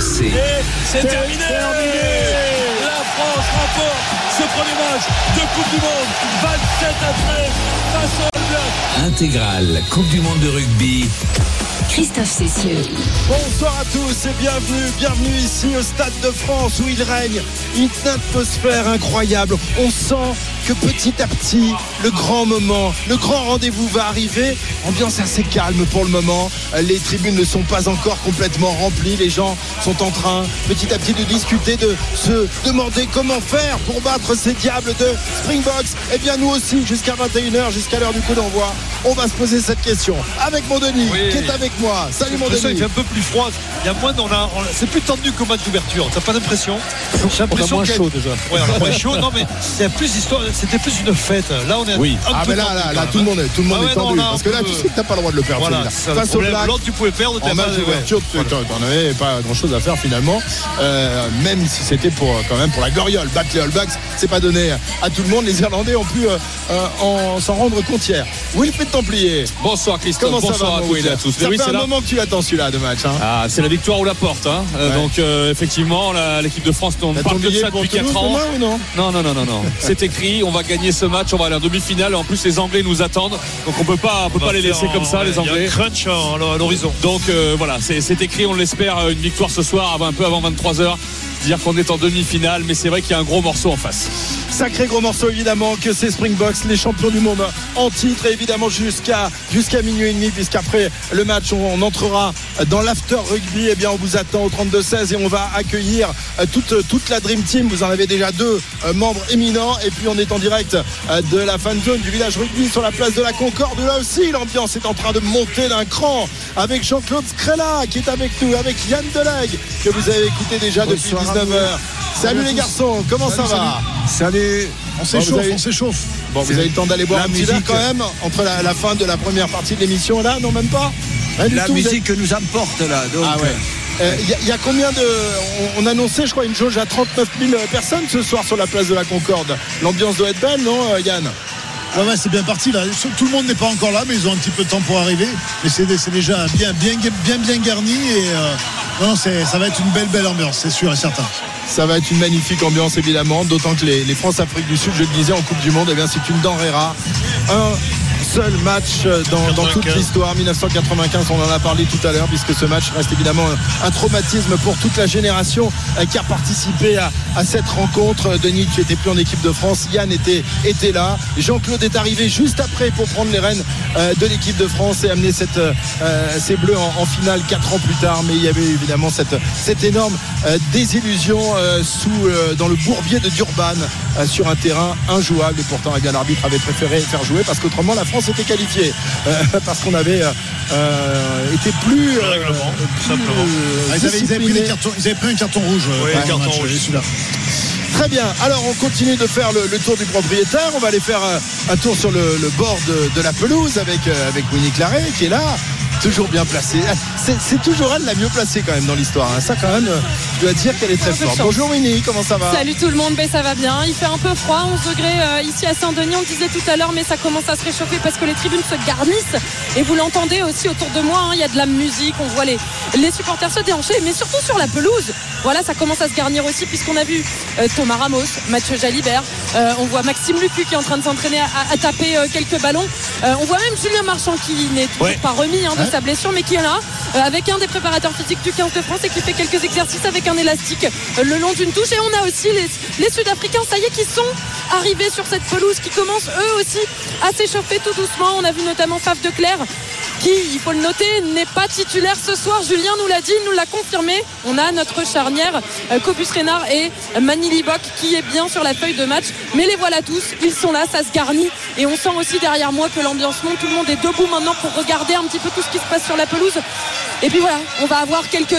RMC. C'est terminé premier match de Coupe du Monde 27 après face au All Intégrale Coupe du Monde de rugby. Christophe Cessieux. Bonsoir à tous et bienvenue, bienvenue ici au Stade de France où il règne une atmosphère incroyable. On sent que petit à petit, le grand moment, le grand rendez-vous va arriver. Ambiance assez calme pour le moment. Les tribunes ne sont pas encore complètement remplies. Les gens sont en train petit à petit de discuter, de se demander comment faire pour battre ces diables de Springboks. Eh bien nous aussi, jusqu'à 21h, jusqu'à l'heure du coup d'envoi, on va se poser cette question avec mon Denis Oui. qui est avec moi. Salut mon Denis. qu'il fait un peu plus froid. Il y a moins, on a, on a- c'est plus tendu qu'au match d'ouverture. T'as pas l'impression J'ai l'impression moins chaud, déjà. Ouais, on a moins chaud. Non, mais il y a plus d'histoire. C'était plus une fête. Là, on est Oui. un Ah peu mais là, là, là, tout le monde est, tout le monde Ah est non, tendu. parce que là, tu sais que t'as pas le droit de le perdre. Voilà, Face au. Black, tu pouvais perdre. en match d'ouverture, tu t'en avais pas grand chose à faire finalement. Euh, même si c'était pour euh, quand même pour la Goriole, battre les All Blacks, c'est pas donné à tout le monde. Les Irlandais ont pu euh, euh, en- s'en rendre compte hier. Wilfried Templier, Bonsoir Christophe, comment ça bonsoir va à Will à tous. Ça Oui, fait c'est un là. moment que tu l'attends celui-là de match. Hein. Ah, c'est la victoire ou la porte. hein. Euh, Ouais. Donc euh, effectivement, l'équipe de France, on parle de ça depuis 4 Toulouse ans. ou non Non, non, non, non, non. C'est écrit, on va gagner ce match, on va aller en demi-finale. En plus, les Anglais nous attendent. Donc on peut pas, on peut On pas les laisser comme ça, en- les Il y a Anglais. un crunch à l'horizon. Donc euh, voilà, c'est écrit, on l'espère, une victoire ce soir, un peu avant 23h. Dire qu'on est en demi-finale, mais c'est vrai qu'il y a un gros morceau en face. Sacré gros morceau évidemment que c'est Springboks, les champions du monde en titre et évidemment jusqu'à jusqu'à minuit et demi puisqu'après le match on, on entrera dans l'after rugby et bien on vous attend au 32-16 et on va accueillir euh, toute, toute la Dream Team. Vous en avez déjà deux euh, membres éminents et puis on est en direct euh, de la fan zone du village rugby sur la place de la Concorde. Là aussi l'ambiance est en train de monter d'un cran avec Jean-Claude Scrella qui est avec nous, avec Yann Delegue que vous avez écouté déjà depuis 19h. Salut les garçons, comment ça va Salut, on s'échauffe, vous avez- on s'échauffe. Bon, vous avez le temps d'aller boire La un petit verre quand même entre la, la fin de la première partie de l'émission là Non, même pas? Rien La tout, musique que nous emporte là. Donc, Ah ouais. Il y, a- y a combien de. On, on annonçait, je crois, une jauge à 39 000 personnes ce soir sur la place de la Concorde. L'ambiance doit être belle, non, euh, Yann? Ouais, ouais, c'est bien parti là. Tout le monde n'est pas encore là, mais ils ont un petit peu de temps pour arriver. Mais c'est c'est déjà bien, bien, bien, bien garni et euh, non, ça va être une belle, belle ambiance, c'est sûr et certain. Ça va être une magnifique ambiance évidemment, d'autant que les, les France-Afrique du Sud, je le disais, en Coupe du Monde, eh c'est une denrée seul match euh, dans, dans toute 95. l'histoire, 1995, on en a parlé tout à l'heure, puisque ce match reste évidemment un, un traumatisme pour toute la génération euh, qui a participé à, à cette rencontre. Denis, tu étais plus en équipe de France, Yann était, était là, Jean-Claude est arrivé juste après pour prendre les rênes euh, de l'équipe de France et amener cette, euh, ces Bleus en, en finale 4 ans plus tard. Mais il y avait évidemment cette, cette énorme euh, désillusion euh, sous, euh, dans le bourbier de Durban euh, sur un terrain injouable. Et pourtant, eh bien, l'arbitre avait préféré faire jouer parce qu'autrement, la France était qualifiée. Euh, parce qu'on avait euh, euh, été plus. Le règlement, tout simplement. euh, Ah, ils, avaient, ils avaient pris des cartons- ils avaient pris un carton rouge. Oui, pendant un le carton match, rouge. celui-là. Très bien. Alors, on continue de faire le, le tour du propriétaire. On va aller faire un tour sur le, le bord de, de la pelouse avec, avec Winnie Claret qui est là. Toujours bien placée. C'est toujours elle la mieux placée quand même dans l'histoire. hein. Ça, quand même, euh, je dois dire qu'elle est très forte. Bonjour Winnie, comment ça va Salut tout le monde, ben ça va bien. Il fait un peu froid, 11 degrés euh, ici à Saint-Denis, on le disait tout à l'heure, mais ça commence à se réchauffer parce que les tribunes se garnissent. Et vous l'entendez aussi autour de moi, hein, il y a de la musique, on voit les, les supporters se déhancher, mais surtout sur la pelouse. Voilà, ça commence à se garnir aussi puisqu'on a vu euh, Thomas Ramos, Mathieu Jalibert, euh, on voit Maxime Lucu qui est en train de s'entraîner à, à taper quelques ballons. On voit même Julien Marchand qui n'est toujours Ouais. pas remis hein, de sa blessure, mais qui est là avec un des préparateurs physiques du 15 de France et qui fait quelques exercices avec un élastique euh, le long d'une touche. Et on a aussi les, Sud-Africains, ça y est, qui sont arrivés sur cette pelouse, qui commencent eux aussi à s'échauffer tout doucement. On a vu notamment Faf de Clerc qui, il faut le noter, n'est pas titulaire ce soir. Julien nous l'a dit, il nous l'a confirmé. On a notre charnière, euh, Copus Reynard et Manili Bock qui est bien sur la feuille de match. Mais les voilà tous, ils sont là, ça se garnit. Et on sent aussi derrière moi que l'ambiance monte. Tout le monde est debout maintenant pour regarder un petit peu tout ce qui se passe sur la pelouse. Et puis voilà, on va avoir quelques,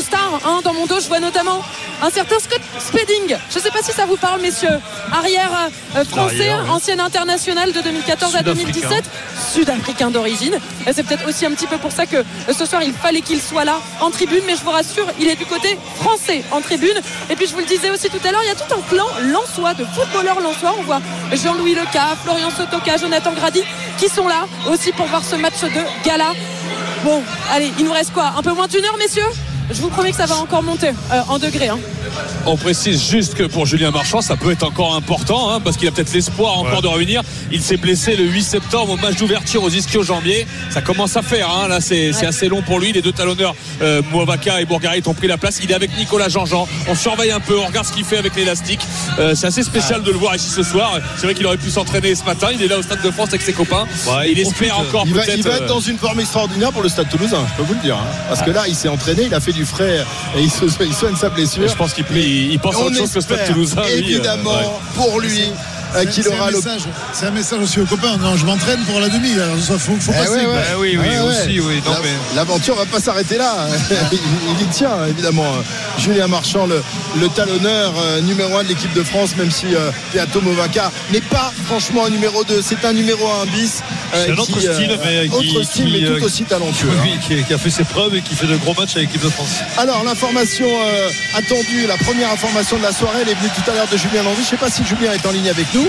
stars. hein. Dans mon dos, je vois notamment un certain Scott Spedding. Je ne sais pas si ça vous parle, messieurs. Arrière euh, français, L'arrière, oui. ancien international de 2014 à Sud-Africain. 2017, sud-africain d'origine. C'est peut-être aussi un petit peu pour ça que euh, ce soir il fallait qu'il soit là en tribune, mais je vous rassure, il est du côté français en tribune. Et puis je vous le disais aussi tout à l'heure, il y a tout un clan lensois, de footballeurs lensois. On voit Jean-Louis Leca, Florian Sotoka, Jonathan Grady qui sont là aussi pour voir ce match de gala. Bon, allez, il nous reste quoi? Un peu moins d'une heure, messieurs? Je vous promets que ça va encore monter euh, en degrés. hein. On précise juste que pour Julien Marchand, ça peut être encore important hein, parce qu'il a peut-être l'espoir encore de revenir. Il s'est blessé le 8 septembre au match d'ouverture aux ischio-jambiers. Ça commence à faire. hein. Là, c'est assez long pour lui. Les deux talonneurs, euh, Mouavaka et Bourgarit, ont pris la place. Il est avec Nicolas Jean-Jean. On surveille un peu, on regarde ce qu'il fait avec l'élastique. Euh, c'est assez spécial de le voir ici ce soir. C'est vrai qu'il aurait pu s'entraîner ce matin. Il est là au Stade de France avec ses copains. Ouais, il il espère profite. encore Il va, peut-être. il va être euh, dans une forme extraordinaire pour le Stade Toulousain, je peux vous le dire. hein. Parce que là, il s'est entraîné, il a fait du frais et il, se- il soigne sa blessure. je pense qu'il il, il pense à autre chose que le Stade espère, Toulousain. lui, euh, évidemment, ouais. pour lui, euh, aura un, le. message, c'est un message aussi aux copains. Non, je m'entraîne pour la demi. Alors, ça, faut, faut Eh passer. ouais, quoi. ouais. Bah oui, oui, ouais. aussi, oui. Non, La- mais- L'aventure va pas s'arrêter là. il, il y tient, évidemment. Julien Marchand, le, le talonneur euh, numéro 1 de l'équipe de France, même si euh, Movaca n'est pas franchement un numéro 2. C'est un numéro 1 bis. euh, C'est un autre qui, euh, style, mais qui- autre style, qui, mais euh, tout aussi talentueux. hein. Oui, qui, qui a fait ses preuves et qui fait de gros matchs avec l'équipe de France. Alors l'information euh, attendue, la première information de la soirée, elle est venue tout à l'heure de Julien Landry. Je ne sais pas si Julien est en ligne avec nous.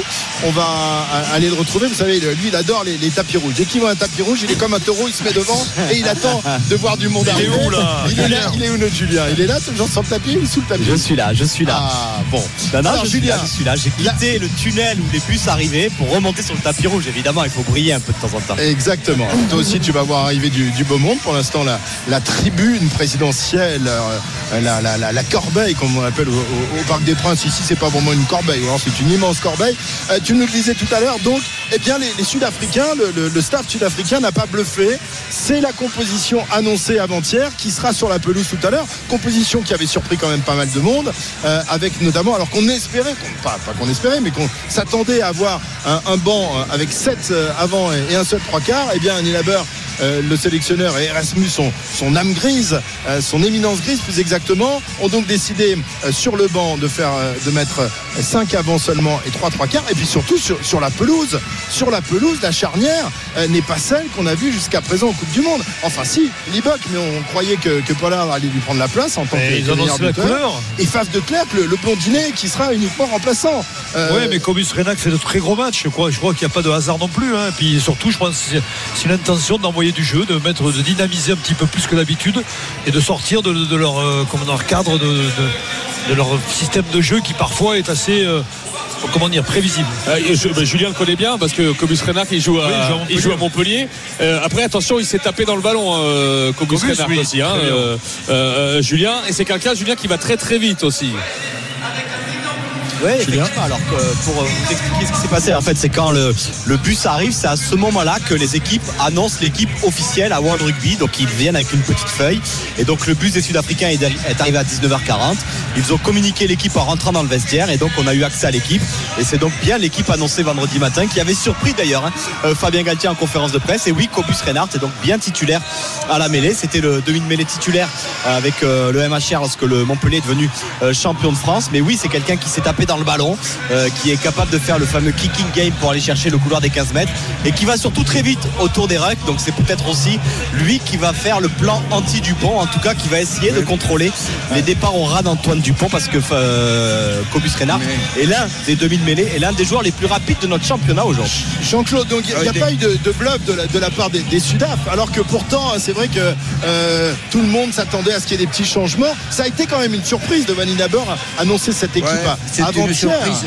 On va euh, aller le retrouver. Vous savez, lui, il adore les, les tapis rouges. Dès qu'il voit un tapis rouge, il est comme un taureau, il se met devant et il attend de voir du monde Il est arriver. où, là il est là, il est où notre Julien? Il est là, toujours sur le tapis ou sous le tapis? Je suis là, je suis là. Ah bon. Non, non, Alors, je suis Julien, là, je suis là. J'ai quitté le tunnel où les bus arrivaient pour remonter sur le tapis rouge. Évidemment, il faut briller un peu de temps en temps. Exactement. Toi aussi, tu vas voir arriver du, du beau monde. Pour l'instant, la, la tribune présidentielle, euh, la, la, la, la corbeille, comme on l'appelle au, au- au Parc des Princes. Ici, c'est pas vraiment une corbeille, ou alors c'est une immense corbeille. Euh, tu nous le disais tout à l'heure. Donc, eh bien, les, Sud-Africains, le, staff sud-africain n'a pas bluffé. C'est la composition annoncée avant-hier qui sera sur la pelouse tout à l'heure. Composition qui avait surpris quand même pas mal de monde, euh, avec notamment, alors qu'on espérait, pas, qu'on espérait, mais qu'on s'attendait à avoir un, banc euh, avec 7 avant et, un seul trois quarts. Eh bien, Nilaber, euh, le sélectionneur et Erasmus, son, son âme grise, son éminence grise plus exactement, ont donc décidé sur le banc de faire, de mettre 5 avant seulement et 3 trois quarts. Et puis surtout sur, sur la pelouse, sur la pelouse, la charnière euh, n'est pas celle qu'on a vue jusqu'à présent en Coupe du Monde. Enfin si, Liboc, mais on croyait que, que Pollard allait lui prendre la place en tant que, Et ils que meilleur annoncent la couleur. Et Faf de Clerc, le, le blondinet qui sera uniquement remplaçant. Euh, Oui, mais Cobus Renac fait de très gros matchs. Je crois, je crois qu'il n'y a pas de hasard non plus. hein. Et puis surtout, je pense que c'est- l'intention d'envoyer du jeu, de mettre, de dynamiser un petit peu plus que d'habitude et de sortir de, de leur, euh, comment, leur cadre de, de- de leur système de jeu qui parfois est assez, euh, comment dire, prévisible. Euh, je- bah, Julien le connaît bien parce que Cobus Renac il joue à, Oui, il joue à Montpellier. Euh, après attention il s'est tapé dans le ballon euh, Cobus oui, aussi hein, euh, euh, Julien et c'est quelqu'un Julien qui va très très vite aussi. Oui, effectivement. Alors que, pour euh, vous expliquer ce qui s'est passé, en fait, c'est quand le, le bus arrive, c'est à ce moment-là que les équipes annoncent l'équipe officielle à World Rugby. Donc ils viennent avec une petite feuille. Et donc le bus des Sud-Africains est arri- est arrivé à 19h40. Ils ont communiqué l'équipe en rentrant dans le vestiaire et donc on a eu accès à l'équipe. Et c'est donc bien l'équipe annoncée vendredi matin qui avait surpris d'ailleurs hein, euh, Fabien Galtier en conférence de presse. Et oui, Cobus Reinhardt est donc bien titulaire à la mêlée. C'était le demi-mêlée titulaire euh, avec euh, le MHR lorsque le Montpellier est devenu euh, champion de France. Mais oui, c'est quelqu'un qui s'est tapé dans le ballon, euh, qui est capable de faire le fameux kicking game pour aller chercher le couloir des 15 mètres et qui va surtout très vite autour des rucks. Donc c'est peut-être aussi lui qui va faire le plan anti-Dupont, en tout cas qui va essayer de contrôler les départs au ras d'Antoine Dupont parce que euh, Cobus Reynard est l'un des demi-mêlées et l'un des joueurs les plus rapides de notre championnat aujourd'hui. Jean-Claude, donc il n'y a, pas eu de, de bluff de la, de la part des, des Sudaf, alors que pourtant, c'est vrai que euh, tout le monde s'attendait à ce qu'il y ait des petits changements. Ça a été quand même une surprise de Vanina Beur annoncer cette équipe Ouais, c'est une surprise.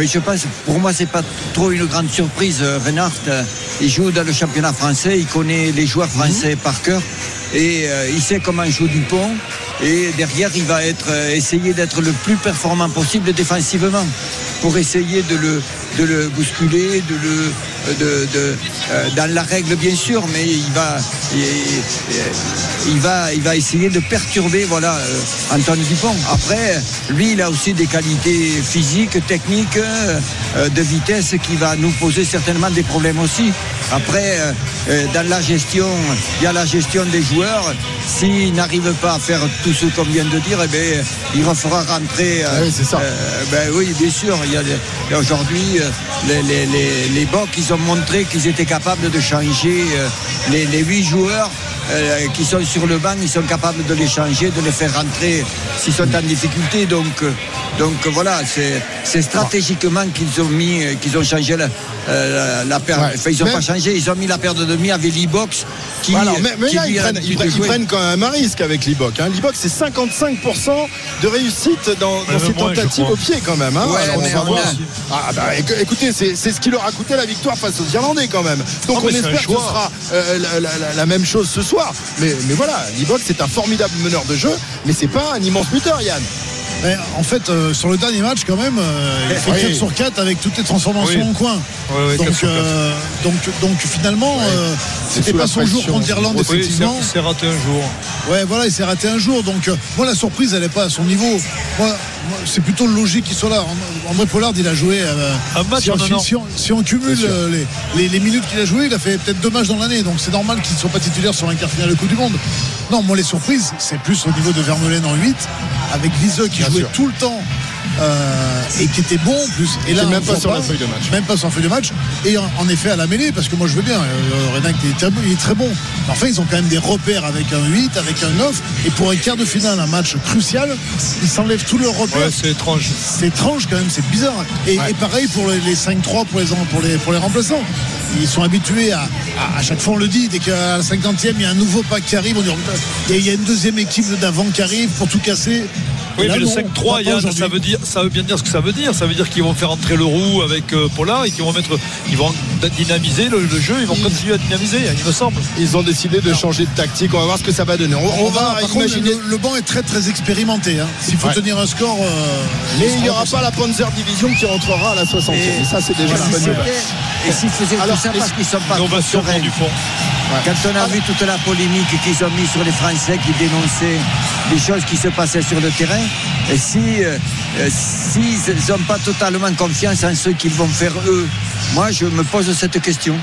Je pense, pour moi, c'est pas trop une grande surprise. Euh, Reinhardt, euh, il joue dans le championnat français, il connaît les joueurs français par cœur et euh, il sait comment joue Dupont. Et derrière, il va être, euh, essayer d'être le plus performant possible défensivement pour essayer de le, de le bousculer, de le, de, de, euh, dans la règle bien sûr, mais il va, il, il va, il va essayer de perturber voilà euh, Antoine Dupont. Après, lui, il a aussi des qualités physiques, techniques, euh, euh, de vitesse qui va nous poser certainement des problèmes aussi. Après, dans la gestion, il y a la gestion des joueurs. S'il n'arrive pas à faire tout ce qu'on vient de dire, eh bien, il refera rentrer. Ah oui, c'est ça. euh, ben oui, bien sûr. Il y a des- et aujourd'hui, les, les, les, les Bocs, ils ont montré qu'ils étaient capables de changer les, les huit joueurs euh, qui sont sur le banc, ils sont capables de les changer, de les faire rentrer s'ils sont en difficulté. Donc, euh, donc voilà, c'est c'est stratégiquement qu'ils ont mis, euh, qu'ils ont changé la, euh, la paire. Ouais. Enfin, ils n'ont Même- pas changé, ils ont mis la paire de demi avec l'e-box qui, mais, mais qui là, ils a prennent, l'habitude ils prennent- de ils jouer. prennent quand même un risque avec l'e-box. Hein. L'e-box, c'est 55% de réussite dans, ses tentatives au pied quand même. hein. Ouais, Alors, on mais va on voir a- si- Ah, bah, éc- écoutez, c'est c'est ce qui leur a coûté la victoire face aux Irlandais quand même. Donc on espère que ce sera euh, la, la- la- la même chose ce soir. Mais, mais voilà, l'e-box c'est un formidable meneur de jeu, mais c'est pas un immense buteur, Yann. Mais en fait, euh, sur le dernier match, quand même, euh, il fait Oui. 4 sur 4 avec toutes les transformations Oui. en coin. Ouais, ouais, 4 donc, sur 4. euh, donc, donc finalement, euh, c'était pas son jour contre l'Irlande, effectivement. il s'est raté un jour. Ouais, voilà, il s'est raté un jour. Donc, euh, moi, la surprise, elle n'est pas à son niveau. Moi, moi, c'est plutôt logique qu'il soit là. And- André Pollard, il a joué. euh, Un match si, on, en un si- an. si on- si on cumule euh, les, les- les minutes qu'il a joué, il a fait peut-être deux matchs dans l'année. Donc, c'est normal qu'il ne soit pas titulaire sur un quart final de Coupe du Monde. Non, moi, les surprises, c'est plus au niveau de Vermeulen en 8, avec Viseux qui Bien jouait sûr. tout le temps. Euh, et qui était bon en plus. Et là, même pas sur la feuille de match. Même pas sur la feuille de match. Et en, en effet, à la mêlée, parce que moi je veux bien, euh, Renac il est, très, il est très bon. Mais enfin, ils ont quand même des repères avec un 8, avec un 9. Et pour un quart de finale, un match crucial, ils s'enlèvent tous leurs repères. Ouais, c'est étrange. C'est étrange quand même, c'est bizarre. Et, et pareil pour les, les 5-3 pour les, pour, les, pour les remplaçants. Ils sont habitués à, à, à chaque fois on le dit, dès qu'à la 50e il y a un nouveau pack qui arrive, on dit oh, il y a- il une deuxième équipe d'avant qui arrive pour tout casser. Oui, là, mais le non, 5-3, pas Yann, aujourd'hui. ça veut dire, ça veut bien dire ce que ça veut dire. Ça veut dire qu'ils vont faire entrer le roux avec euh, Pollard et qu'ils vont mettre, ils vont dynamiser le, le jeu, ils vont continuer à dynamiser, il me semble. Ils ont décidé de changer de tactique. On va voir ce que ça va donner. On, on va contre, imaginer. le, le banc est très très expérimenté. hein. S'il faut Ouais. tenir un score. euh, Mais il n'y aura pas la Panzer Division qui rentrera à la 60e. Et, ça, c'est déjà si bonne nouvelle. Et s'ils faisaient ça parce qu'ils sont pas trop sereins. Quand on a vu toute la polémique qu'ils ont mis sur les Français qui dénonçaient des choses qui se passaient sur le terrain, et si euh, euh, s'ils n'ont pas totalement confiance en ce qu'ils vont faire eux, moi je me pose cette question.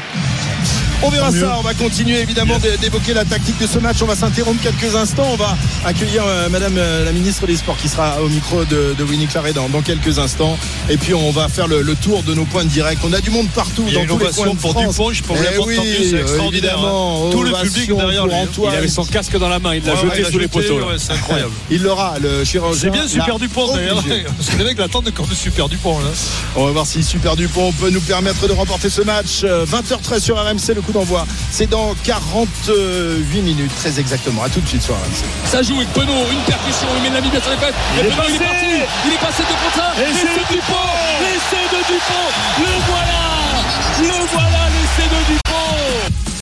On verra ça. On va continuer évidemment d'é- d'évoquer la tactique de ce match. On va s'interrompre quelques instants. On va accueillir euh, Madame euh, la ministre des Sports qui sera au micro de, de Winnie Claret dans, dans quelques instants. Et puis on va faire le, le tour de nos points de direct. On a du monde partout Il y a dans tous les coins de pour France. Dupont, je peux vous Eh oui, c'est extraordinaire, évidemment. hein. Tout le public derrière pour lui, hein. Antoine. Il avait son casque dans la main, il l'a Ouais, jeté ouais, il a sous les poteaux. ouais, c'est incroyable. Il l'aura, le chirurgien. C'est bien Super Dupont d'ailleurs. Parce que les mecs l'attendent encore de Super Dupont là. On va voir si Super Dupont peut nous permettre de remporter ce match. Euh, 20h13 sur RMC, le coup d'envoi. C'est dans 48 minutes, très exactement. À tout de suite sur RMC. Ça joue avec Penaud, une percussion, il met la mis bien sur les fesses. Il Et est il est passé. parti, il est passé de contre un. L'essai de Dupont, l'essai de Dupont, le voilà, le voilà, l'essai de Dupont.